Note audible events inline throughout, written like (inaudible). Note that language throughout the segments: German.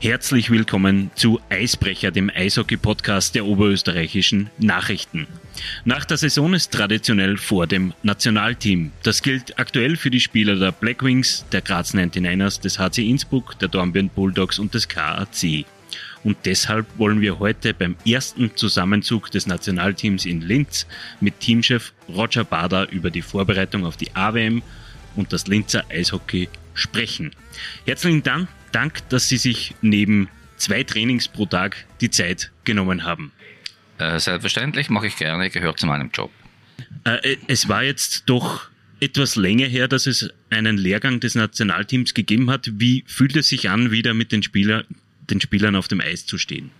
Herzlich willkommen zu Eisbrecher, dem Eishockey-Podcast der oberösterreichischen Nachrichten. Nach der Saison ist traditionell vor dem Nationalteam. Das gilt aktuell für die Spieler der Blackwings, der Graz 99ers, des HC Innsbruck, der Dornbirn Bulldogs und des KAC. Und deshalb wollen wir heute beim ersten Zusammenzug des Nationalteams in Linz mit Teamchef Roger Bader über die Vorbereitung auf die AWM und das Linzer Eishockey sprechen. Herzlichen Dank Dank, dass Sie sich neben zwei Trainings pro Tag die Zeit genommen haben. Äh, selbstverständlich mache ich gerne, gehört zu meinem Job. Äh, es war jetzt doch etwas länger her, dass es einen Lehrgang des Nationalteams gegeben hat. Wie fühlt es sich an, wieder mit den, Spieler, den Spielern auf dem Eis zu stehen?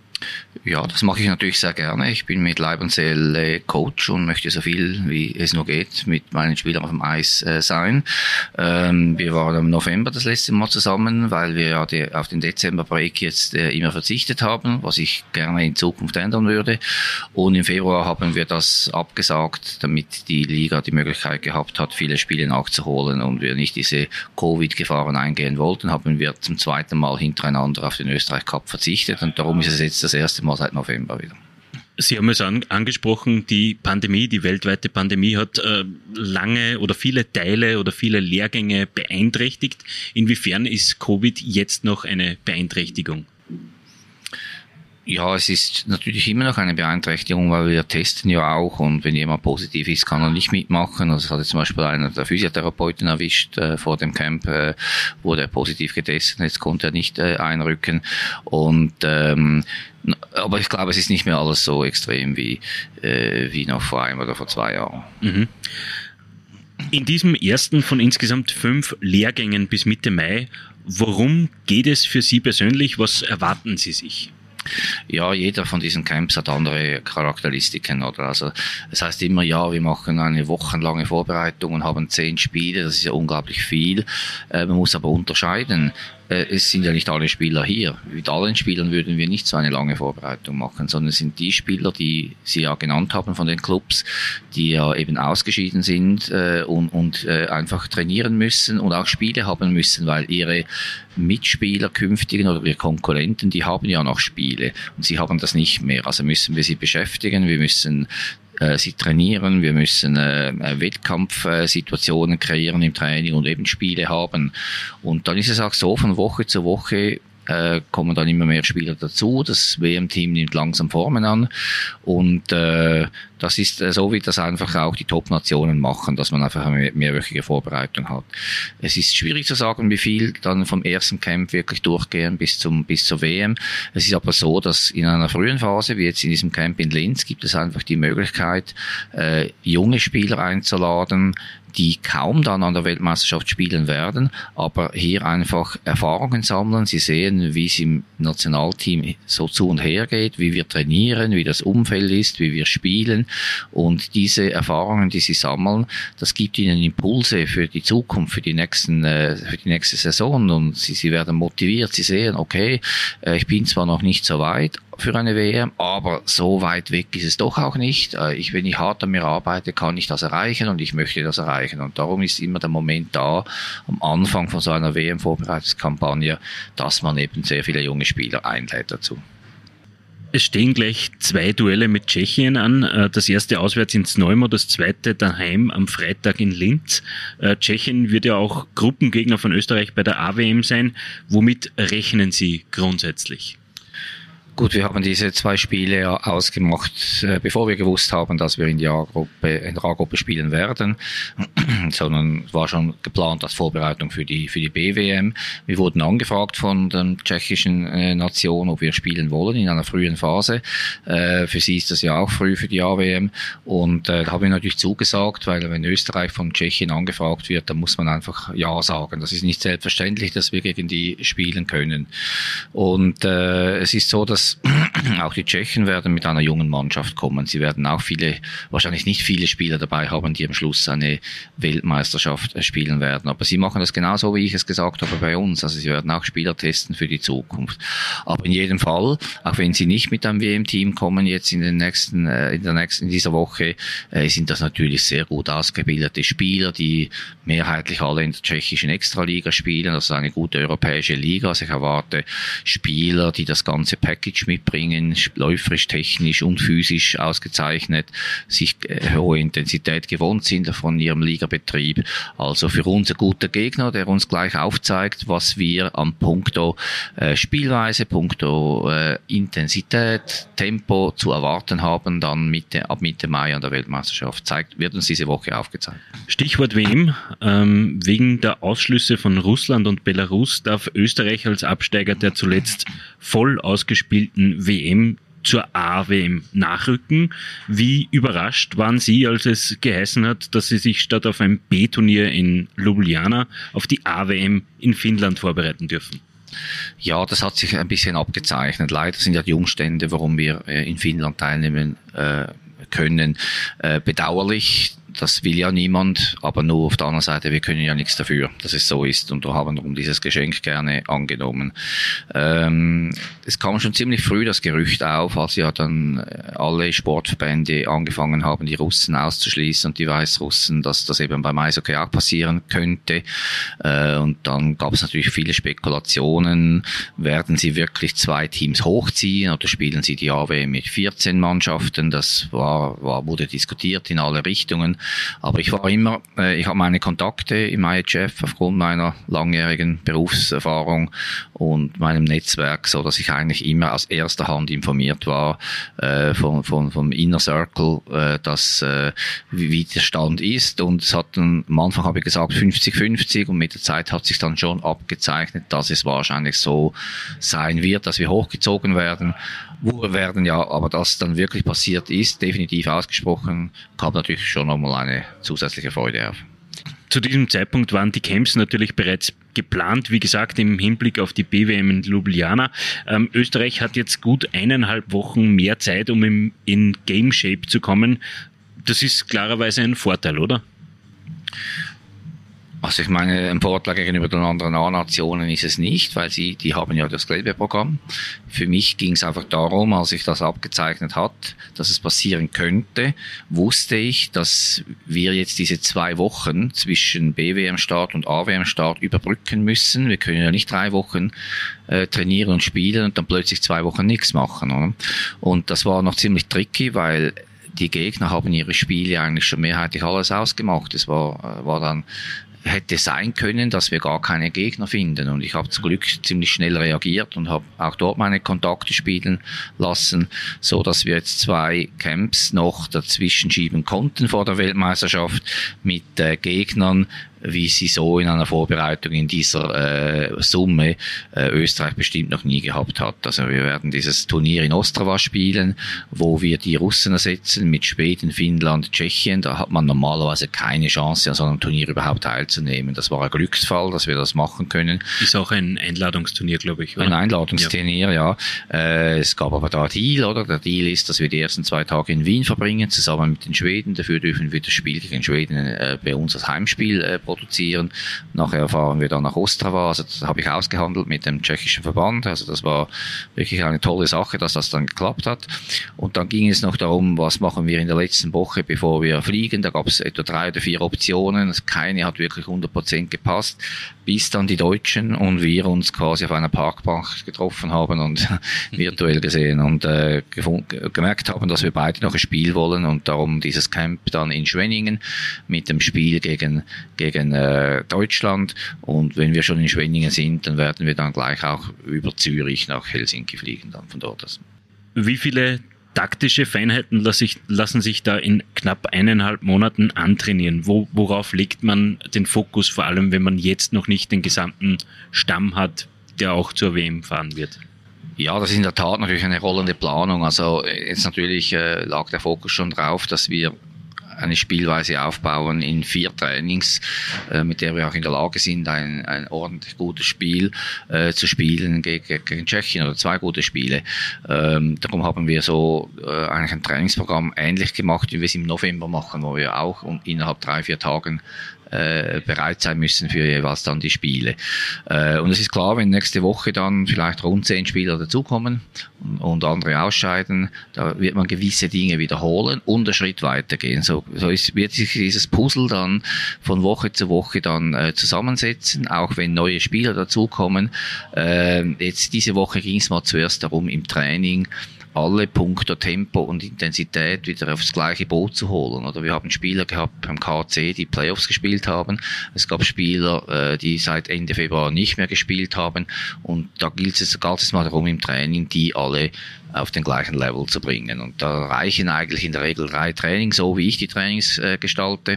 Ja, das mache ich natürlich sehr gerne. Ich bin mit Leib und Seele Coach und möchte so viel wie es nur geht mit meinen Spielern auf dem Eis äh, sein. Ähm, wir waren im November das letzte Mal zusammen, weil wir ja die, auf den Dezember-Break jetzt äh, immer verzichtet haben, was ich gerne in Zukunft ändern würde. Und im Februar haben wir das abgesagt, damit die Liga die Möglichkeit gehabt hat, viele Spiele nachzuholen und wir nicht diese Covid-Gefahren eingehen wollten, haben wir zum zweiten Mal hintereinander auf den Österreich Cup verzichtet und darum ist es jetzt das erste Mal seit November wieder. Sie haben es an, angesprochen, die Pandemie, die weltweite Pandemie hat äh, lange oder viele Teile oder viele Lehrgänge beeinträchtigt. Inwiefern ist Covid jetzt noch eine Beeinträchtigung? Ja, es ist natürlich immer noch eine Beeinträchtigung, weil wir testen ja auch und wenn jemand positiv ist, kann er nicht mitmachen. Also es hat jetzt zum Beispiel einer der Physiotherapeuten erwischt äh, vor dem Camp, äh, wurde er positiv getestet, jetzt konnte er nicht äh, einrücken. Und ähm, aber ich glaube, es ist nicht mehr alles so extrem wie, äh, wie noch vor einem oder vor zwei Jahren. Mhm. In diesem ersten von insgesamt fünf Lehrgängen bis Mitte Mai, worum geht es für Sie persönlich? Was erwarten Sie sich? Ja, jeder von diesen Camps hat andere Charakteristiken, oder? Also, es heißt immer, ja, wir machen eine wochenlange Vorbereitung und haben zehn Spiele, das ist ja unglaublich viel. Äh, man muss aber unterscheiden es sind ja nicht alle Spieler hier. Mit allen Spielern würden wir nicht so eine lange Vorbereitung machen, sondern es sind die Spieler, die Sie ja genannt haben von den Clubs, die ja eben ausgeschieden sind äh, und, und äh, einfach trainieren müssen und auch Spiele haben müssen, weil ihre Mitspieler künftigen oder ihre Konkurrenten, die haben ja noch Spiele und sie haben das nicht mehr. Also müssen wir sie beschäftigen, wir müssen äh, sie trainieren, wir müssen äh, Wettkampfsituationen kreieren im Training und eben Spiele haben. Und dann ist es auch so, von Woche zu Woche äh, kommen dann immer mehr Spieler dazu. Das WM-Team nimmt langsam Formen an und äh, das ist äh, so, wie das einfach auch die Top-Nationen machen, dass man einfach eine mehrwöchige Vorbereitung hat. Es ist schwierig zu sagen, wie viel dann vom ersten Camp wirklich durchgehen bis zum bis zur WM. Es ist aber so, dass in einer frühen Phase, wie jetzt in diesem Camp in Linz, gibt es einfach die Möglichkeit, äh, junge Spieler einzuladen, die kaum dann an der Weltmeisterschaft spielen werden, aber hier einfach Erfahrungen sammeln. Sie sehen, wie es im Nationalteam so zu und her geht, wie wir trainieren, wie das Umfeld ist, wie wir spielen. Und diese Erfahrungen, die sie sammeln, das gibt ihnen Impulse für die Zukunft, für die nächsten, äh, für die nächste Saison. Und sie, sie werden motiviert. Sie sehen, okay, äh, ich bin zwar noch nicht so weit, für eine WM, aber so weit weg ist es doch auch nicht. Äh, ich, wenn ich hart an mir arbeite, kann ich das erreichen und ich möchte das erreichen. Und darum ist immer der Moment da, am Anfang von so einer WM-Vorbereitungskampagne, dass man eben sehr viele junge Spieler einlädt dazu. Es stehen gleich zwei Duelle mit Tschechien an. Äh, das erste auswärts ins Neumo, das zweite daheim am Freitag in Linz. Äh, Tschechien wird ja auch Gruppengegner von Österreich bei der AWM sein. Womit rechnen Sie grundsätzlich? Gut, wir haben diese zwei Spiele ausgemacht, äh, bevor wir gewusst haben, dass wir in der A-Gruppe, in der A-Gruppe spielen werden, (clears throat) sondern war schon geplant als Vorbereitung für die, für die BWM. Wir wurden angefragt von der tschechischen äh, Nation, ob wir spielen wollen in einer frühen Phase. Äh, für sie ist das ja auch früh für die AWM und da haben wir natürlich zugesagt, weil wenn Österreich von Tschechien angefragt wird, dann muss man einfach Ja sagen. Das ist nicht selbstverständlich, dass wir gegen die spielen können. Und es ist so, dass (clears throat) auch die Tschechen werden mit einer jungen Mannschaft kommen. Sie werden auch viele, wahrscheinlich nicht viele Spieler dabei haben, die am Schluss eine Weltmeisterschaft spielen werden. Aber sie machen das genauso, wie ich es gesagt habe bei uns. Also sie werden auch Spieler testen für die Zukunft. Aber in jedem Fall, auch wenn sie nicht mit einem WM-Team kommen jetzt in den nächsten, äh, in der nächsten, in dieser Woche, äh, sind das natürlich sehr gut ausgebildete Spieler, die mehrheitlich alle in der tschechischen Extraliga spielen. Das ist eine gute europäische Liga. Also ich erwarte Spieler, die das ganze Package mitbringen, läuferisch, technisch und physisch ausgezeichnet, sich äh, hohe Intensität gewohnt sind von ihrem Ligabetrieb. Also für uns ein guter Gegner, der uns gleich aufzeigt, was wir am Punkto äh, Spielweise, Punkto äh, Intensität, Tempo zu erwarten haben, dann Mitte, ab Mitte Mai an der Weltmeisterschaft. Zeigt, wird uns diese Woche aufgezeigt. Stichwort WM. Ähm, wegen der Ausschlüsse von Russland und Belarus darf Österreich als Absteiger der zuletzt voll ausgespielten WM zur A-WM nachrücken. Wie überrascht waren Sie, als es geheißen hat, dass Sie sich statt auf ein B-Turnier in Ljubljana auf die A-WM in Finnland vorbereiten dürfen? Ja, das hat sich ein bisschen abgezeichnet. Leider sind ja die Umstände, warum wir äh, in Finnland teilnehmen äh, können, äh, bedauerlich das will ja niemand, aber nur auf der anderen Seite, wir können ja nichts dafür, dass es so ist und wir haben darum dieses Geschenk gerne angenommen. Ähm, es kam schon ziemlich früh das Gerücht auf, als ja dann äh, alle Sportverbände angefangen haben, die Russen auszuschließen und die Weißrussen, dass das eben beim Eishockey auch passieren könnte. Äh, und dann gab es natürlich viele Spekulationen, werden sie wirklich zwei Teams hochziehen oder spielen sie die AW mit 14 Mannschaften? Das war, war, wurde diskutiert in alle Richtungen. Aber ich war immer, äh, ich habe meine Kontakte im IHF aufgrund meiner langjährigen Berufserfahrung und meinem Netzwerk, so dass ich eigentlich immer aus erster Hand informiert war äh, von, von, vom Inner Circle, äh, dass äh, wie, der Stand ist. Und es hat dann, am Anfang habe ich gesagt 50-50 und mit der Zeit hat sich dann schon abgezeichnet, dass es wahrscheinlich so sein wird, dass wir hochgezogen werden wo werden ja, aber das dann wirklich passiert ist, definitiv ausgesprochen, kam natürlich schon nochmal eine zusätzliche Freude auf. Zu diesem Zeitpunkt waren die Camps natürlich bereits geplant, wie gesagt, im Hinblick auf die BWM in Ljubljana. Ähm, Österreich hat jetzt gut eineinhalb Wochen mehr Zeit, um im, in Game Shape zu kommen. Das ist klarerweise ein Vorteil, oder? Also ich meine, ein Vorteil gegenüber den anderen A-Nationen ist es nicht, weil sie, die haben ja das gelbe Programm. Für mich ging es einfach darum, als ich das abgezeichnet hat, dass es passieren könnte, wusste ich, dass wir jetzt diese zwei Wochen zwischen BWM-Start und AWM-Start überbrücken müssen. Wir können ja nicht drei Wochen äh, trainieren und spielen und dann plötzlich zwei Wochen nichts machen. Oder? Und das war noch ziemlich tricky, weil die Gegner haben ihre Spiele eigentlich schon mehrheitlich alles ausgemacht. Es war, äh, war dann hätte sein können, dass wir gar keine Gegner finden. Und ich habe zum Glück ziemlich schnell reagiert und habe auch dort meine Kontakte spielen lassen, so dass wir jetzt zwei Camps noch dazwischen schieben konnten vor der Weltmeisterschaft mit äh, Gegnern, wie sie so in einer Vorbereitung in dieser äh, Summe äh, Österreich bestimmt noch nie gehabt hat. Also wir werden dieses Turnier in Ostrava spielen, wo wir die Russen ersetzen mit Schweden, Finnland, Tschechien. Da hat man normalerweise keine Chance, an so einem Turnier überhaupt teilzunehmen. Das war ein Glücksfall, dass wir das machen können. Ist auch ein Einladungsturnier, glaube ich. Oder? Ein Einladungsturnier, ja. ja. Äh, es gab aber da einen Deal, oder? Der Deal ist, dass wir die ersten zwei Tage in Wien verbringen, zusammen mit den Schweden. Dafür dürfen wir das Spiel gegen Schweden äh, bei uns als Heimspiel äh, produzieren. Nachher fahren wir dann nach Ostrava, also das habe ich ausgehandelt mit dem tschechischen Verband, also das war wirklich eine tolle Sache, dass das dann geklappt hat. Und dann ging es noch darum, was machen wir in der letzten Woche, bevor wir fliegen. Da gab es etwa drei oder vier Optionen, keine hat wirklich 100% gepasst, bis dann die Deutschen und wir uns quasi auf einer Parkbank getroffen haben und (laughs) virtuell gesehen und äh, gemerkt haben, dass wir beide noch ein Spiel wollen und darum dieses Camp dann in Schwenningen mit dem Spiel gegen, gegen gegen äh, Deutschland. Und wenn wir schon in Schwenningen sind, dann werden wir dann gleich auch über Zürich nach Helsinki fliegen, dann von dort aus. Wie viele taktische Feinheiten lassen sich da in knapp eineinhalb Monaten antrainieren? Wo, worauf legt man den Fokus, vor allem wenn man jetzt noch nicht den gesamten Stamm hat, der auch zur WM fahren wird? Ja, das ist in der Tat natürlich eine rollende Planung. Also jetzt natürlich äh, lag der Fokus schon drauf, dass wir eine Spielweise aufbauen in vier Trainings, äh, mit der wir auch in der Lage sind, ein, ein ordentlich gutes Spiel äh, zu spielen gegen, gegen Tschechien oder zwei gute Spiele. Ähm, darum haben wir so äh, eigentlich ein Trainingsprogramm ähnlich gemacht, wie wir es im November machen, wo wir auch innerhalb drei, vier Tagen äh, bereit sein müssen für jeweils dann die Spiele. Äh, und es ist klar, wenn nächste Woche dann vielleicht rund zehn Spieler dazukommen und, und andere ausscheiden, da wird man gewisse Dinge wiederholen und einen Schritt weitergehen. So, so ist, wird sich dieses Puzzle dann von Woche zu Woche dann äh, zusammensetzen, auch wenn neue Spieler dazukommen. Äh, jetzt diese Woche ging es mal zuerst darum, im Training alle Punkte Tempo und Intensität wieder aufs gleiche Boot zu holen. Oder wir haben Spieler gehabt beim KC, die Playoffs gespielt haben. Es gab Spieler, äh, die seit Ende Februar nicht mehr gespielt haben. Und da gilt es, galt es mal darum im Training, die alle auf den gleichen Level zu bringen. Und da reichen eigentlich in der Regel drei Trainings, so wie ich die Trainings äh, gestalte.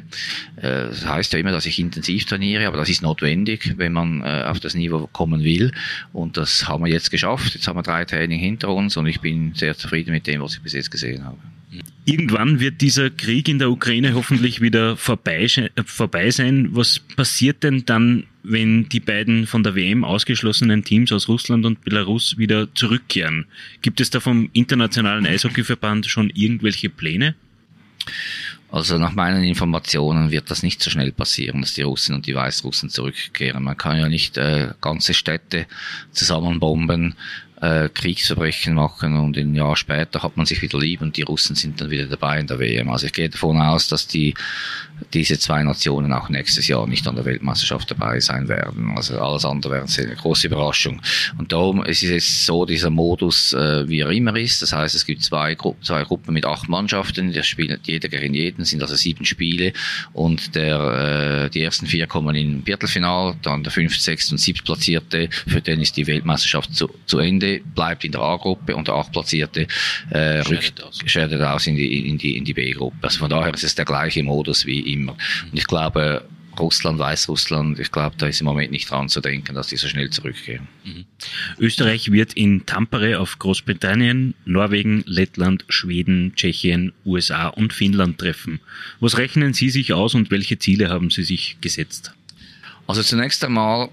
Äh, das heißt ja immer, dass ich intensiv trainiere, aber das ist notwendig, wenn man äh, auf das Niveau kommen will. Und das haben wir jetzt geschafft. Jetzt haben wir drei Training hinter uns und ich bin sehr zufrieden mit dem, was ich bis jetzt gesehen habe. Irgendwann wird dieser Krieg in der Ukraine hoffentlich wieder vorbei, vorbei sein. Was passiert denn dann, wenn die beiden von der WM ausgeschlossenen Teams aus Russland und Belarus wieder zurückkehren? Gibt es da vom Internationalen Eishockeyverband schon irgendwelche Pläne? Also nach meinen Informationen wird das nicht so schnell passieren, dass die Russen und die Weißrussen zurückkehren. Man kann ja nicht äh, ganze Städte zusammenbomben, äh, Kriegsverbrechen machen und ein Jahr später hat man sich wieder lieb und die Russen sind dann wieder dabei in der WM. Also ich gehe davon aus, dass die diese zwei Nationen auch nächstes Jahr nicht an der Weltmeisterschaft dabei sein werden. Also alles andere wäre eine große Überraschung. Und darum ist es jetzt so dieser Modus, äh, wie er immer ist. Das heißt, es gibt zwei, Gru zwei Gruppen mit acht Mannschaften, der spielt jeder gegen jeden, sind also sieben Spiele und der, äh, die ersten vier kommen in Viertelfinal, dann der fünfte, sechste und siebte Platzierte, für den ist die Weltmeisterschaft zu, zu Ende, bleibt in der A-Gruppe und der achtplatzierte äh, rückt, scheidet aus in die, in die, in die B-Gruppe. Also von daher ist es der gleiche Modus wie immer. Und ich glaube, Russland, Weißrussland, ich glaube, da ist im Moment nicht dran zu denken, dass die so schnell zurückgehen. Mhm. Österreich wird in Tampere auf Großbritannien, Norwegen, Lettland, Schweden, Tschechien, USA und Finnland treffen. Was rechnen Sie sich aus und welche Ziele haben Sie sich gesetzt? Also zunächst einmal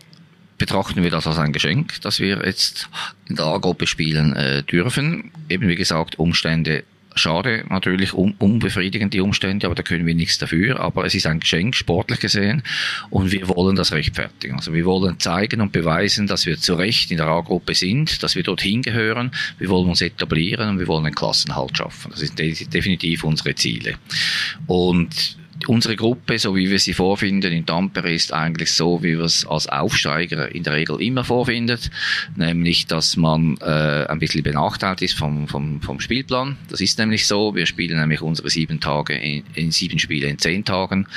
betrachten wir das als ein Geschenk, dass wir jetzt in der A-Gruppe spielen äh, dürfen. Eben wie gesagt, Umstände Schade, natürlich un unbefriedigend die Umstände, aber da können wir nichts dafür. Aber es ist ein Geschenk, sportlich gesehen, und wir wollen das rechtfertigen. Also wir wollen zeigen und beweisen, dass wir zu Recht in der A-Gruppe sind, dass wir dorthin gehören. Wir wollen uns etablieren und wir wollen einen Klassenhalt schaffen. Das sind definitiv unsere Ziele. Und unsere Gruppe, so wie wir sie vorfinden in Tampere, ist eigentlich so, wie wir es als Aufsteiger in der Regel immer vorfindet, nämlich, dass man äh, ein bisschen benachteiligt ist vom, vom, vom Spielplan. Das ist nämlich so, wir spielen nämlich unsere sieben Tage in, in sieben Spiele in zehn Tagen.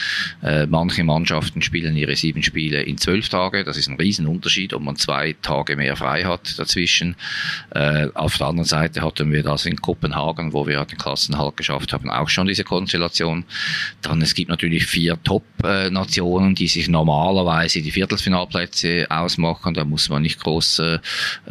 Äh, manche Mannschaften spielen ihre sieben Spiele in zwölf Tage. Das ist ein Riesenunterschied, ob man zwei Tage mehr frei hat dazwischen. Äh, auf der anderen Seite hatten wir das in Kopenhagen, wo wir den Klassenhalt geschafft haben, auch schon diese Konstellation. Dann es gibt natürlich vier Top-Nationen, die sich normalerweise die Viertelfinalplätze ausmachen. Da muss man nicht groß äh,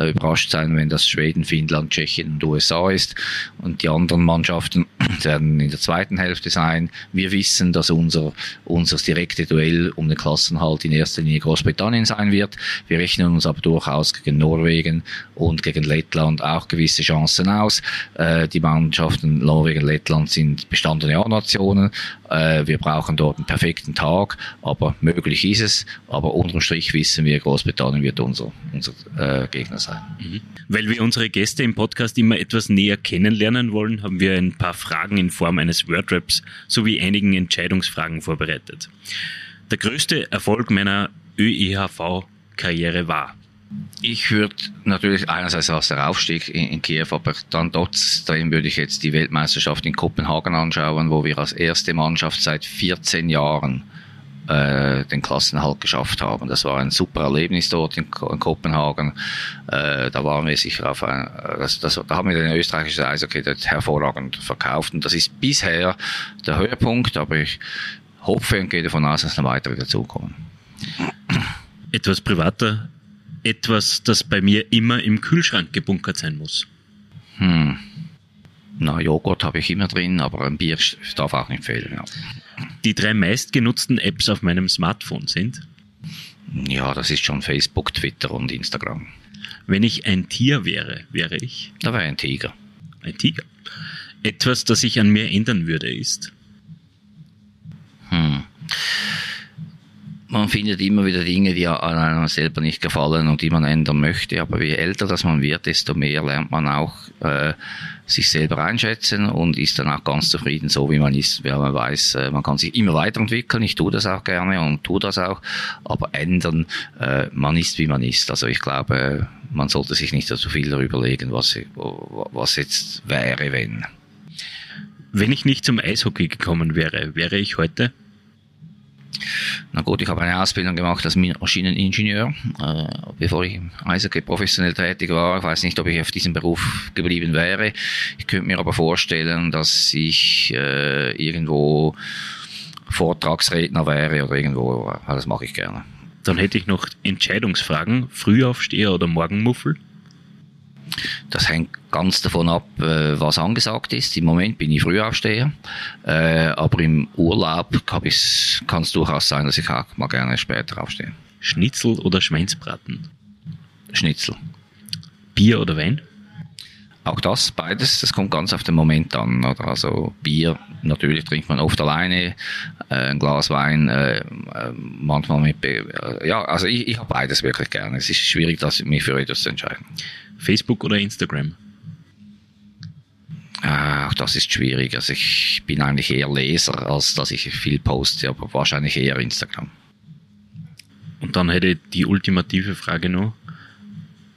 überrascht sein, wenn das Schweden, Finnland, Tschechien und USA ist. Und die anderen Mannschaften (clears throat) werden in der zweiten Hälfte sein. Wir wissen, dass unser, unser direkte Duell um den Klassenhalt in erster Linie Großbritannien sein wird. Wir rechnen uns aber durchaus gegen Norwegen und gegen Lettland auch gewisse Chancen aus. Äh, die Mannschaften Norwegen, Lettland sind bestandene A-Nationen. Äh, wir brauchen dort einen perfekten Tag, aber möglich ist es. Aber unterm Strich wissen wir, Großbritannien wird unser, unser äh, Gegner sein. Mhm. Weil wir unsere Gäste im Podcast immer etwas näher kennenlernen wollen, haben wir ein paar Fragen in Form eines Wordraps sowie einigen Entscheidungsfragen vorbereitet. Der größte Erfolg meiner ÖEHV-Karriere war ich würde natürlich einerseits aus der Aufstieg in, in, Kiew, aber dann trotzdem würde ich jetzt die Weltmeisterschaft in Kopenhagen anschauen, wo wir als erste Mannschaft seit 14 Jahren äh, den Klassenhalt geschafft haben. Das war ein super Erlebnis dort in, in Kopenhagen. Äh, da waren wir sicher auf ein, das, das, da haben wir den österreichischen Eishockey dort hervorragend verkauft und das ist bisher der Höhepunkt, aber ich hoffe und gehe davon aus, dass noch weitere dazukommen. Etwas privater etwas, das bei mir immer im Kühlschrank gebunkert sein muss? Hm. Na, Joghurt habe ich immer drin, aber ein Bier darf auch nicht fehlen. Ja. Die drei meistgenutzten Apps auf meinem Smartphone sind? Ja, das ist schon Facebook, Twitter und Instagram. Wenn ich ein Tier wäre, wäre ich? Da wäre ein Tiger. Ein Tiger. Etwas, das sich an mir ändern würde, ist? Hm. Man findet immer wieder Dinge, die einem selber nicht gefallen und die man ändern möchte. Aber je älter das man wird, desto mehr lernt man auch äh, sich selber einschätzen und ist dann auch ganz zufrieden, so wie man ist, weil man weiß, äh, man kann sich immer weiterentwickeln. Ich tue das auch gerne und tue das auch. Aber ändern, äh, man ist wie man ist. Also ich glaube, man sollte sich nicht so viel darüber legen, was, was jetzt wäre, wenn. Wenn ich nicht zum Eishockey gekommen wäre, wäre ich heute? Na gut, ich habe eine Ausbildung gemacht als Maschineningenieur, äh, bevor ich im Eishockey professionell tätig war. Ich weiß nicht, ob ich auf diesem Beruf geblieben wäre. Ich könnte mir aber vorstellen, dass ich äh, irgendwo Vortragsredner wäre oder irgendwo, das mache ich gerne. Dann hätte ich noch Entscheidungsfragen. Frühaufsteher oder Morgenmuffel? Das hängt ganz davon ab, äh, was angesagt ist. Im Moment bin ich Frühaufsteher, äh, aber im Urlaub kann es durchaus sein, dass ich auch mal gerne später aufstehe. Schnitzel oder Schweinsbraten? Schnitzel. Bier oder Wein? Auch das, beides, das kommt ganz auf den Moment an. Oder? Also Bier, natürlich trinkt man oft alleine, äh, ein Glas Wein, äh, äh manchmal mit, äh, ja, also ich, ich habe beides wirklich gerne. Es ist schwierig, das, mich für etwas zu entscheiden. Facebook oder Instagram? Auch das ist schwierig. Also ich bin eigentlich eher Leser, als dass ich viel poste, aber wahrscheinlich eher Instagram. Und dann hätte ich die ultimative Frage noch.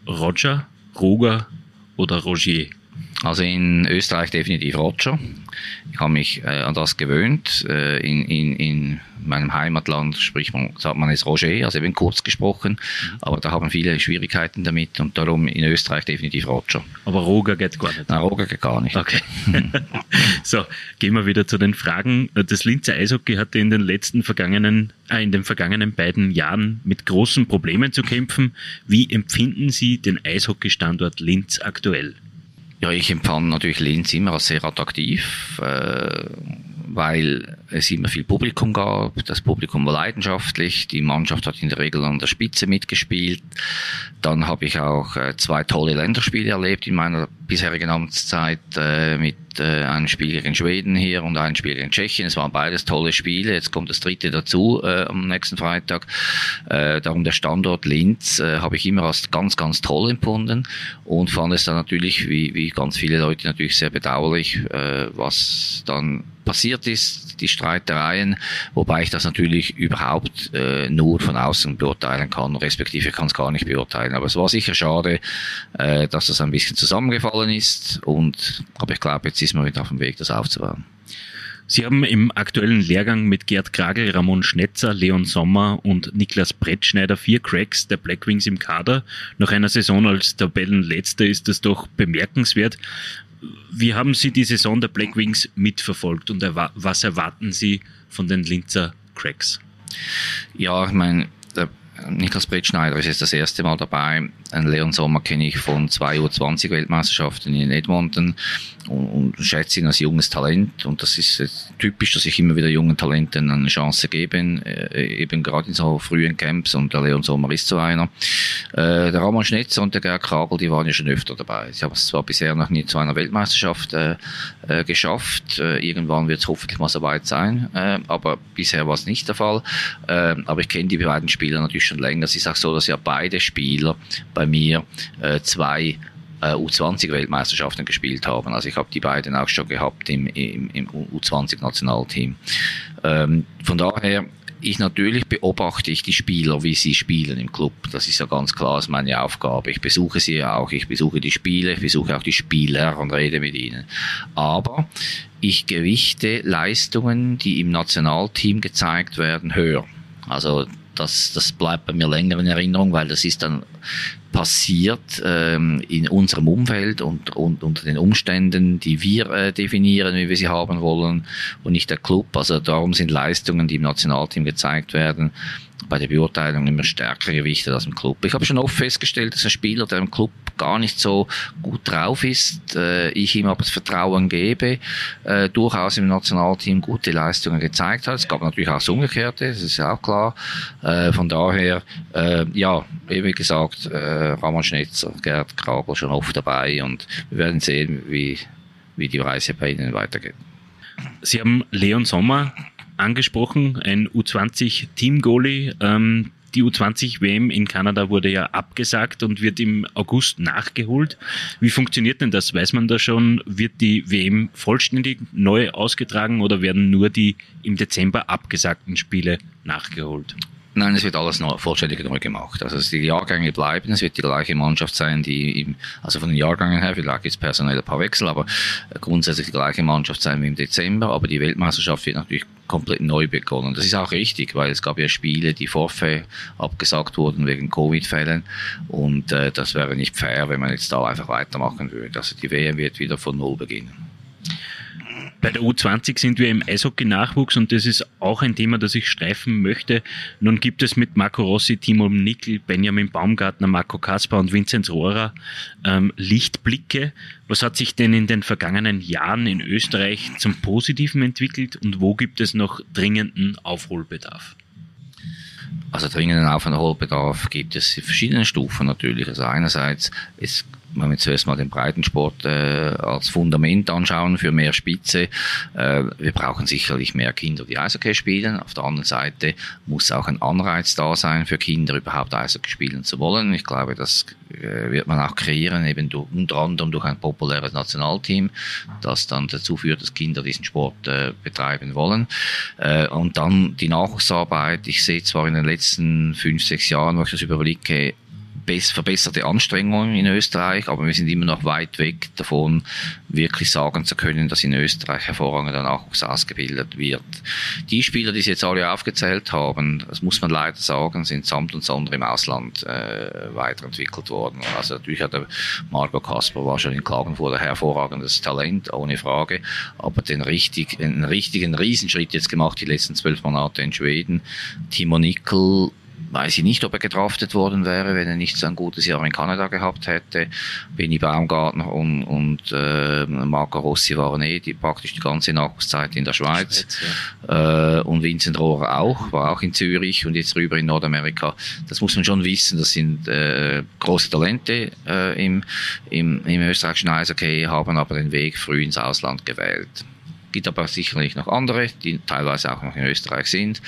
Roger, Roger oder Rogier? Also in Österreich definitiv Roger. Ich habe mich äh, an das gewöhnt. Äh, in, in, in meinem Heimatland spricht man, sagt man es Roger, also eben kurz gesprochen. Mhm. Aber da haben viele Schwierigkeiten damit und darum in Österreich definitiv Roger. Aber Roger geht gar nicht. Nein, Roger geht gar nicht. Okay. (laughs) so, gehen wir wieder zu den Fragen. Das Linzer Eishockey hatte in den letzten vergangenen, äh, in den vergangenen beiden Jahren mit großen Problemen zu kämpfen. Wie empfinden Sie den Eishockeystandort Linz aktuell? Ja, ich empfand natürlich Linz immer als sehr attraktiv, äh, weil es immer viel Publikum gab. Das Publikum war leidenschaftlich. Die Mannschaft hat in der Regel an der Spitze mitgespielt. Dann habe ich auch äh, zwei tolle Länderspiele erlebt in meiner bisherigen Amtszeit äh, mit äh, einem Spiel gegen Schweden hier und einem Spiel gegen Tschechien. Es waren beides tolle Spiele. Jetzt kommt das dritte dazu äh, am nächsten Freitag. Äh, darum der Standort Linz äh, habe ich immer als ganz, ganz toll empfunden und fand es dann natürlich, wie, wie ganz viele Leute, natürlich sehr bedauerlich, was dann passiert ist, die Streitereien, wobei ich das natürlich überhaupt äh, nur von außen beurteilen kann, respektive kann es gar nicht beurteilen. Aber es war sicher schade, äh, dass das ein bisschen zusammengefallen ist und aber ich glaube, jetzt ist man wieder auf dem Weg, das aufzubauen. Sie haben im aktuellen Lehrgang mit Gerd Kragel, Ramon Schnetzer, Leon Sommer und Niklas Brettschneider vier Cracks der Blackwings im Kader. Nach einer Saison als Tabellenletzter ist das doch bemerkenswert. Wie haben Sie die Saison der Blackwings mitverfolgt und was erwarten Sie von den Linzer Cracks? Ja, ich meine, Niklas Brettschneider ist jetzt das erste Mal dabei. Leon Sommer kenne ich von zwei U20 Weltmeisterschaften in Edmonton und, und schätze ihn als junges Talent. Und das ist typisch, dass ich immer wieder jungen Talenten eine Chance gebe, äh, eben gerade in so frühen Camps. Und der Leon Sommer ist so einer. Äh, der Ramon Schnetzer und der Gerd Kragel, die waren ja schon öfter dabei. Sie haben es zwar bisher noch nie zu einer Weltmeisterschaft äh, äh geschafft. Äh, irgendwann wird es hoffentlich mal so weit sein. Äh, aber bisher war es nicht der Fall. aber ich kenne die beiden Spieler natürlich schon länger. Es ist auch so, dass ja beide Spieler bei mir zwei äh, U20-Weltmeisterschaften gespielt haben. Also ich habe die beiden auch schon gehabt im, im, im U20-Nationalteam. Ähm, von daher ich natürlich beobachte ich die Spieler, wie sie spielen im Club. Das ist ja ganz klar, ist meine Aufgabe. Ich besuche sie ja auch, ich besuche die Spiele, ich besuche auch die Spieler und rede mit ihnen. Aber ich gewichte Leistungen, die im Nationalteam gezeigt werden, höher. Also das, das bleibt bei mir länger in Erinnerung, weil das ist dann passiert ähm, in unserem Umfeld und, und unter den Umständen, die wir äh, definieren, wie wir sie haben wollen und nicht der Club. Also darum sind Leistungen, die im Nationalteam gezeigt werden, bei der Beurteilung immer stärker gewichtet als im Club. Ich habe schon oft festgestellt, dass ein Spieler, der im Club gar nicht so gut drauf ist, äh, ich ihm aber das Vertrauen gebe, äh, durchaus im Nationalteam gute Leistungen gezeigt hat. Es gab natürlich auch das Umgekehrte, das ist ja auch klar. Äh, von daher, äh, ja, wie gesagt, äh, Ramon Schnetzer, Gerd Kragel schon oft dabei und wir werden sehen, wie, wie die Reise bei ihnen weitergeht. Sie haben Leon Sommer angesprochen, ein U20-Team-Goalie. Ähm, die U20-WM in Kanada wurde ja abgesagt und wird im August nachgeholt. Wie funktioniert denn das? Weiß man da schon, wird die WM vollständig neu ausgetragen oder werden nur die im Dezember abgesagten Spiele nachgeholt? Nein, es wird alles neu, vollständig neu gemacht. Also die Jahrgänge bleiben, es wird die gleiche Mannschaft sein, die im, also von den Jahrgängen her, vielleicht gibt es personell ein paar Wechsel, aber grundsätzlich die gleiche Mannschaft sein wie im Dezember, aber die Weltmeisterschaft wird natürlich komplett neu begonnen. Das ist auch richtig, weil es gab ja Spiele, die vorfeld abgesagt wurden wegen Covid-Fällen und äh, das wäre nicht fair, wenn man jetzt da einfach weitermachen würde. Also die WM wird wieder von Null beginnen. Bei der U20 sind wir im Eishockey-Nachwuchs und das ist auch ein Thema, das ich streifen möchte. Nun gibt es mit Marco Rossi, Timo Nickel, Benjamin Baumgartner, Marco Kasper und Vinzenz Rohrer ähm, Lichtblicke. Was hat sich denn in den vergangenen Jahren in Österreich zum Positiven entwickelt und wo gibt es noch dringenden Aufholbedarf? Also dringenden Aufholbedarf gibt es in verschiedenen Stufen natürlich. Also einerseits ist wenn wir zuerst mal den Breitensport äh, als Fundament anschauen für mehr Spitze, äh, wir brauchen sicherlich mehr Kinder, die Eishockey spielen. Auf der anderen Seite muss auch ein Anreiz da sein für Kinder, überhaupt Eishockey spielen zu wollen. Ich glaube, das äh, wird man auch kreieren, eben durch, unter anderem durch ein populäres Nationalteam, das dann dazu führt, dass Kinder diesen Sport äh, betreiben wollen. Äh, und dann die Nachwuchsarbeit. Ich sehe zwar in den letzten fünf, sechs Jahren, wo ich das überblicke, verbesserte Anstrengungen in Österreich, aber wir sind immer noch weit weg davon, wirklich sagen zu können, dass in Österreich hervorragender Nachwuchs ausgebildet wird. Die Spieler, die Sie jetzt alle aufgezählt haben, das muss man leider sagen, sind samt und sonder im Ausland äh, weiterentwickelt worden. Also natürlich hat der Marco Kasper war schon in Klagenfurt ein hervorragendes Talent, ohne Frage, aber den richtig, einen richtigen Riesenschritt jetzt gemacht die letzten zwölf Monate in Schweden. Timo Nickel weiß ich nicht, ob er gedraftet worden wäre, wenn er nicht so ein gutes Jahr in Kanada gehabt hätte. Benny Baumgartner und, und äh, Marco Rossi waren eh die, praktisch die ganze Nachwuchszeit in der Schweiz. Schweiz ja. äh, und Vincent Rohrer auch, war auch in Zürich und jetzt rüber in Nordamerika. Das muss man schon wissen, das sind äh, große Talente äh, im, im, im österreichischen Eishockey, haben aber den Weg früh ins Ausland gewählt gibt aber sicherlich noch andere, die teilweise auch noch in Österreich sind.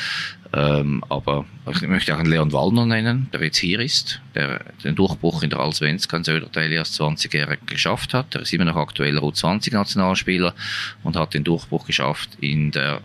Ähm, aber ich möchte auch einen Leon Wallner nennen, der jetzt hier ist, der den Durchbruch in der Allsvenskan Södertälje als 20-Jähriger geschafft hat. Er ist immer noch aktueller U20-Nationalspieler und hat den Durchbruch geschafft in der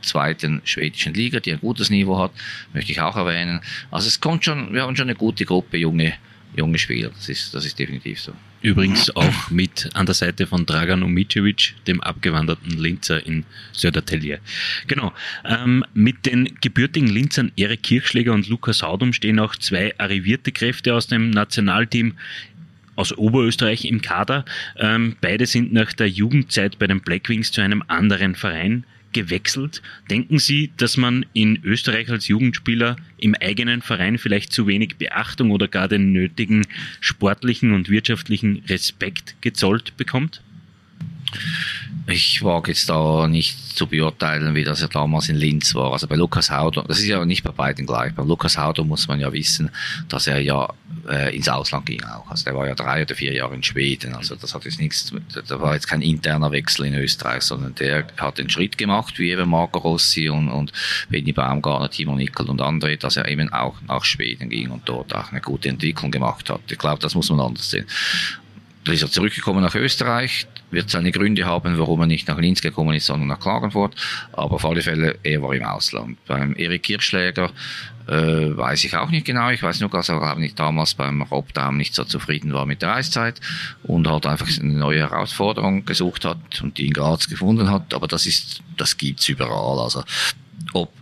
zweiten schwedischen Liga, die ein gutes Niveau hat, möchte ich auch erwähnen. Also es kommt schon, wir haben schon eine gute Gruppe junge, junge Spieler, das ist, das ist definitiv so. Übrigens auch mit an der Seite von Dragan Umicevic, dem abgewanderten Linzer in Södertälje. Genau. Ähm, mit den gebürtigen Linzern Erik Kirchschläger und Lukas Haudum stehen auch zwei arrivierte Kräfte aus dem Nationalteam aus Oberösterreich im Kader. Ähm, beide sind nach der Jugendzeit bei den Blackwings zu einem anderen Verein gewechselt. Denken Sie, dass man in Österreich als Jugendspieler im eigenen Verein vielleicht zu wenig Beachtung oder gar den nötigen sportlichen und wirtschaftlichen Respekt gezollt bekommt? Ich wage jetzt da nicht zu beurteilen, wie das ja damals in Linz war. Also bei Lukas Haudo, das ist ja nicht bei beiden gleich. Bei Lukas Haudo muss man ja wissen, dass er ja äh, ins Ausland ging auch. Also der war ja drei oder vier Jahre in Schweden. Also das hat jetzt nichts, da war jetzt kein interner Wechsel in Österreich, sondern der hat den Schritt gemacht, wie eben Marco Rossi und, und Benny Baumgartner, Timo Nickel und andere, dass er eben auch nach Schweden ging und dort auch eine gute Entwicklung gemacht hat. Ich glaube, das muss man anders sehen. Da ist er zurückgekommen nach Österreich, wird seine Gründe haben, warum er nicht nach Linz gekommen ist, sondern nach Klagenfurt. Aber auf alle Fälle, er war im Ausland. Beim Erik Kirschläger äh, weiß ich auch nicht genau. Ich weiß nur, dass er glaube ich, damals beim Robdown nicht so zufrieden war mit der Eiszeit und halt einfach eine neue Herausforderung gesucht hat und die in Graz gefunden hat. Aber das ist, das gibt's überall. Also ob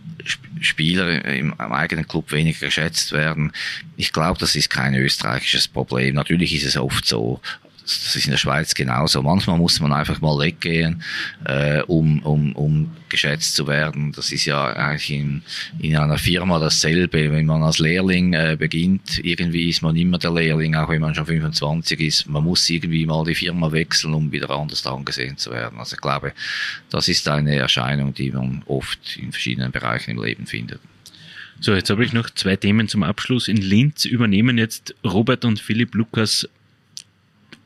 Spieler im, im eigenen Club weniger geschätzt werden. Ich glaube, das ist kein österreichisches Problem. Natürlich ist es oft so, das ist in der Schweiz genauso. Manchmal muss man einfach mal weggehen, äh, um, um, um geschätzt zu werden. Das ist ja eigentlich in, in einer Firma dasselbe. Wenn man als Lehrling äh, beginnt, irgendwie ist man immer der Lehrling, auch wenn man schon 25 ist. Man muss irgendwie mal die Firma wechseln, um wieder anders angesehen zu werden. Also ich glaube, das ist eine Erscheinung, die man oft in verschiedenen Bereichen im Leben findet. So, jetzt habe ich noch zwei Themen zum Abschluss. In Linz übernehmen jetzt Robert und Philipp Lukas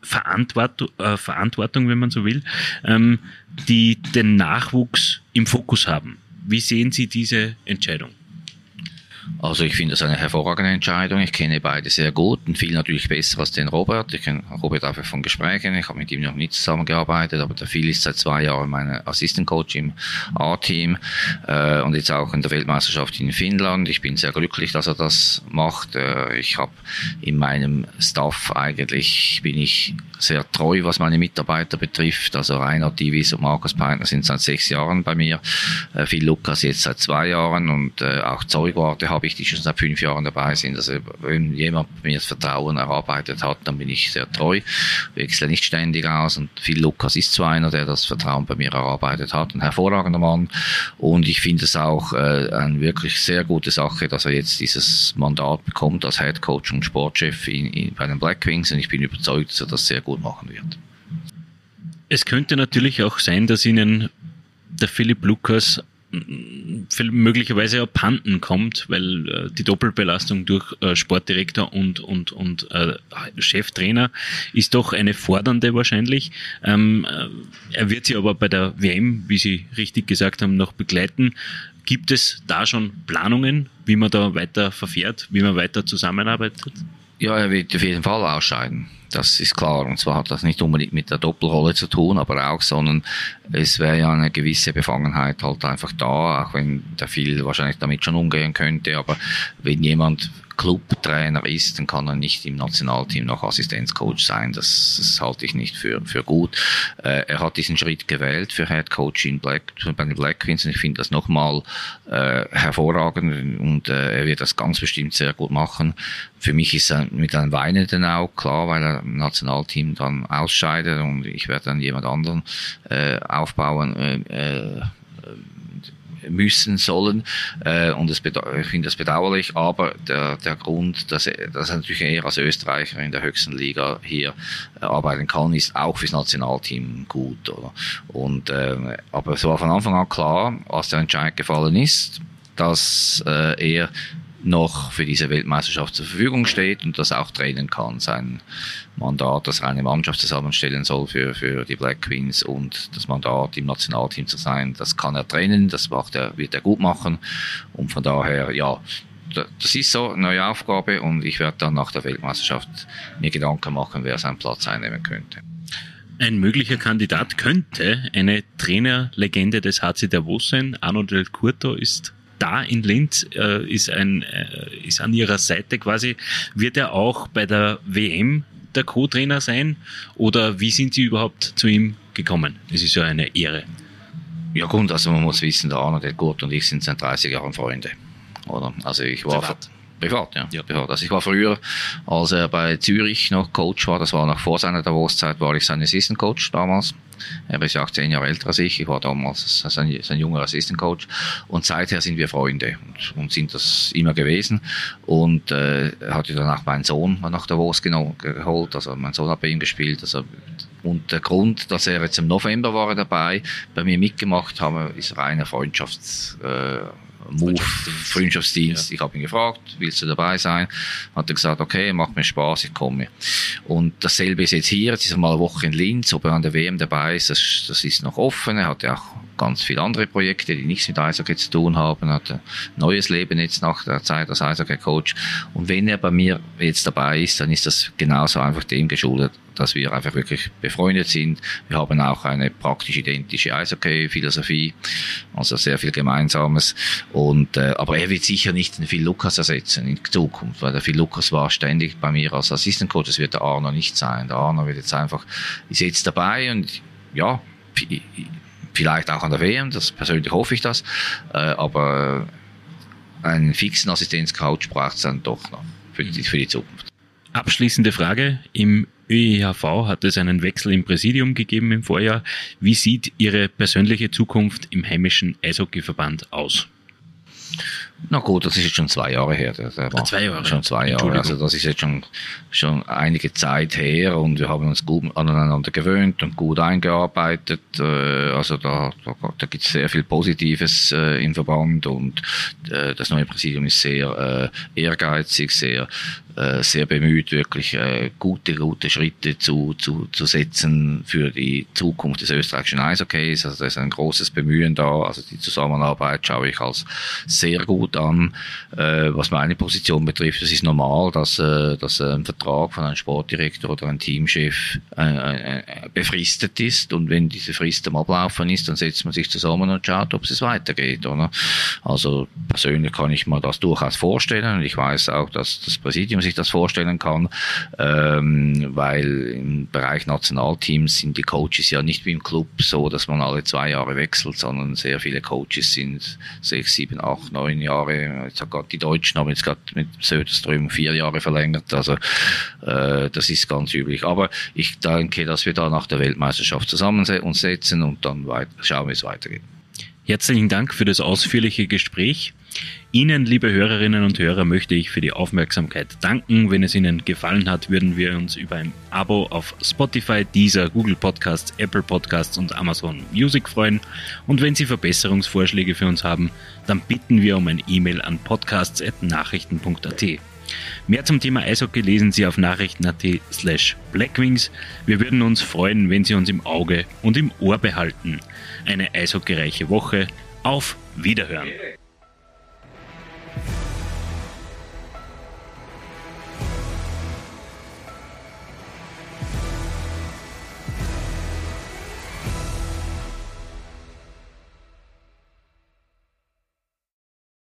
Verantwortung, äh, Verantwortung wenn man so will, ähm, die den Nachwuchs im Fokus haben. Wie sehen Sie diese Entscheidung? Also ich finde das eine hervorragende Entscheidung. Ich kenne beide sehr gut und viel natürlich besser als den Robert. Ich kenne Robert einfach von Gesprächen. Ich habe mit ihm noch nicht zusammengearbeitet, aber der Phil ist seit zwei Jahren mein Assistant Coach im A-Team äh, und jetzt auch in der Weltmeisterschaft in Finnland. Ich bin sehr glücklich, dass er das macht. Äh, ich habe in meinem Staff eigentlich bin ich sehr treu, was meine Mitarbeiter betrifft. Also Rainer Divis und Markus Peitner sind seit sechs Jahren bei mir. Äh, Phil Lukas jetzt seit zwei Jahren und äh, auch Zeugwarte habe ich, die schon seit fünf Jahren dabei sind. Also wenn jemand mir das Vertrauen erarbeitet hat, dann bin ich sehr treu, wechsle nicht ständig aus und Phil Lukas ist so einer, der das Vertrauen bei mir erarbeitet hat, ein hervorragender Mann und ich finde es auch äh, eine wirklich sehr gute Sache, dass er jetzt dieses Mandat bekommt als Head Coach und Sportchef in, in, bei den Black Wings und ich bin überzeugt, dass er das sehr gut machen wird. Es könnte natürlich auch sein, dass Ihnen der Philipp Lukas möglicherweise abhanden kommt, weil äh, die Doppelbelastung durch äh, Sportdirektor und, und, und äh, Cheftrainer ist doch eine fordernde wahrscheinlich. Ähm, äh, er wird sie aber bei der WM, wie Sie richtig gesagt haben, noch begleiten. Gibt es da schon Planungen, wie man da weiter verfährt, wie man weiter zusammenarbeitet? Ja, er wird auf jeden Fall ausscheiden. Das ist klar. Und zwar hat das nicht unbedingt mit der Doppelrolle zu tun, aber auch, sondern es wäre ja eine gewisse Befangenheit halt einfach da, auch wenn der viel wahrscheinlich damit schon umgehen könnte. Aber wenn jemand Clubtrainer ist, dann kann er nicht im Nationalteam noch Assistenzcoach sein. Das, das halte ich nicht für, für gut. Äh, er hat diesen Schritt gewählt für Head Coach in Black, bei den Black Queens und ich finde das nochmal äh, hervorragend und äh, er wird das ganz bestimmt sehr gut machen. Für mich ist er mit einem weinenden Auge klar, weil er im Nationalteam dann ausscheidet und ich werde dann jemand anderen äh, aufbauen. Äh, äh, müssen sollen. Äh, und das ich finde das bedauerlich, aber der, der Grund, dass er, dass er natürlich eher als Österreicher in der höchsten Liga hier äh, arbeiten kann, ist auch fürs Nationalteam gut. Oder? Und, äh, aber es war von Anfang an klar, als der Entscheid gefallen ist, dass äh, er noch für diese Weltmeisterschaft zur Verfügung steht und das auch trainen kann. Sein Mandat, dass er eine Mannschaft zusammenstellen soll für, für die Black Queens und das Mandat im Nationalteam zu sein, das kann er trainen, das macht er, wird er gut machen und von daher, ja, das ist so eine neue Aufgabe und ich werde dann nach der Weltmeisterschaft mir Gedanken machen, wer seinen Platz einnehmen könnte. Ein möglicher Kandidat könnte eine Trainerlegende des HC Davos sein. Arno Del Curto ist da in Linz äh, ist, ein, äh, ist an ihrer Seite quasi. Wird er auch bei der WM der Co-Trainer sein? Oder wie sind Sie überhaupt zu ihm gekommen? Es ist ja eine Ehre. Ja gut, also man muss wissen, der Arno, der Kurt und ich sind seit 30 Jahren Freunde. Oder? Also ich war... Privat. Privat, ja. ja. Privat. Also ich war früher, als er bei Zürich noch Coach war, das war noch vor seiner Davos-Zeit, war ich sein Assistant Coach damals. Er ist ja auch zehn Jahre älter als ich. Ich war damals sein, sein junger Assistant Coach. Und seither sind wir Freunde und, und sind das immer gewesen. Und äh, er hatte dann auch meinen Sohn nach Davos geholt. Also mein Sohn hat bei ihm gespielt. Also, und der Grund, dass er jetzt im November war dabei, bei mir mitgemacht haben, ist reiner Freundschafts. Äh, Move, Freundschaftsdienst. Ja. Ich habe ihn gefragt, willst du dabei sein? Hat er gesagt, okay, macht mir Spaß, ich komme. Und dasselbe ist jetzt hier, jetzt ist er mal eine Woche in Linz, ob er an der WM dabei ist, das, das ist noch offen. Er hat ja auch ganz viele andere Projekte, die nichts mit Eishockey zu tun haben, hat ein neues Leben jetzt nach der Zeit als Eishockey-Coach. Und wenn er bei mir jetzt dabei ist, dann ist das genauso einfach dem geschuldet, dass wir einfach wirklich befreundet sind. Wir haben auch eine praktisch identische Eishockey-Philosophie, also sehr viel Gemeinsames. Und, äh, aber er wird sicher nicht den Phil Lukas ersetzen in Zukunft, weil der Phil Lukas war ständig bei mir als Assistant Coach. Das wird der Arno nicht sein. Der Arno wird jetzt einfach, ist jetzt dabei und ja, vielleicht auch an der WM, das persönlich hoffe ich das. Äh, aber einen fixen Assistenzcoach braucht es dann doch noch für die, für die Zukunft. Abschließende Frage. Im ÖIHV hat es einen Wechsel im Präsidium gegeben im Vorjahr. Wie sieht Ihre persönliche Zukunft im heimischen Eishockeyverband aus? Na gut, das ist jetzt schon zwei Jahre her. Der ah, zwei Jahre. Schon zwei Jahre. Also das ist jetzt schon, schon einige Zeit her und wir haben uns gut aneinander gewöhnt und gut eingearbeitet. Äh, also da, da, da gibt es sehr viel Positives äh, im Verband und äh, das neue Präsidium ist sehr ehrgeizig, sehr äh, sehr bemüht, wirklich äh, gute, gute Schritte zu, zu, zu setzen für die Zukunft des österreichischen Eishockeys. Also da ist ein großes Bemühen da. Also die Zusammenarbeit schaue ich als sehr gut an. Äh, was meine Position betrifft, es ist normal, dass, äh, dass ein Vertrag von einem Sportdirektor oder einem Teamchef äh, äh, befristet ist. Und wenn diese Frist am Ablaufen ist, dann setzt man sich zusammen und schaut, ob es weitergeht. Oder? Also persönlich kann ich mir das durchaus vorstellen. Und ich weiß auch, dass das Präsidium sich das vorstellen kann, ähm, weil im Bereich Nationalteams sind die Coaches ja nicht wie im Club so, dass man alle zwei Jahre wechselt, sondern sehr viele Coaches sind sechs, sieben, acht, neun Jahre. Jetzt hat gerade die Deutschen haben jetzt gerade mit Söderström vier Jahre verlängert, also äh, das ist ganz üblich. Aber ich denke, dass wir da nach der Weltmeisterschaft zusammen uns setzen und dann weit schauen, wie es weitergeht. Herzlichen Dank für das ausführliche Gespräch. Ihnen, liebe Hörerinnen und Hörer, möchte ich für die Aufmerksamkeit danken. Wenn es Ihnen gefallen hat, würden wir uns über ein Abo auf Spotify, Deezer, Google Podcasts, Apple Podcasts und Amazon Music freuen. Und wenn Sie Verbesserungsvorschläge für uns haben, dann bitten wir um ein E-Mail an podcasts.nachrichten.at. Mehr zum Thema Eishockey lesen Sie auf nachrichten.at slash blackwings. Wir würden uns freuen, wenn Sie uns im Auge und im Ohr behalten. Eine eishockeyreiche Woche. Auf Wiederhören!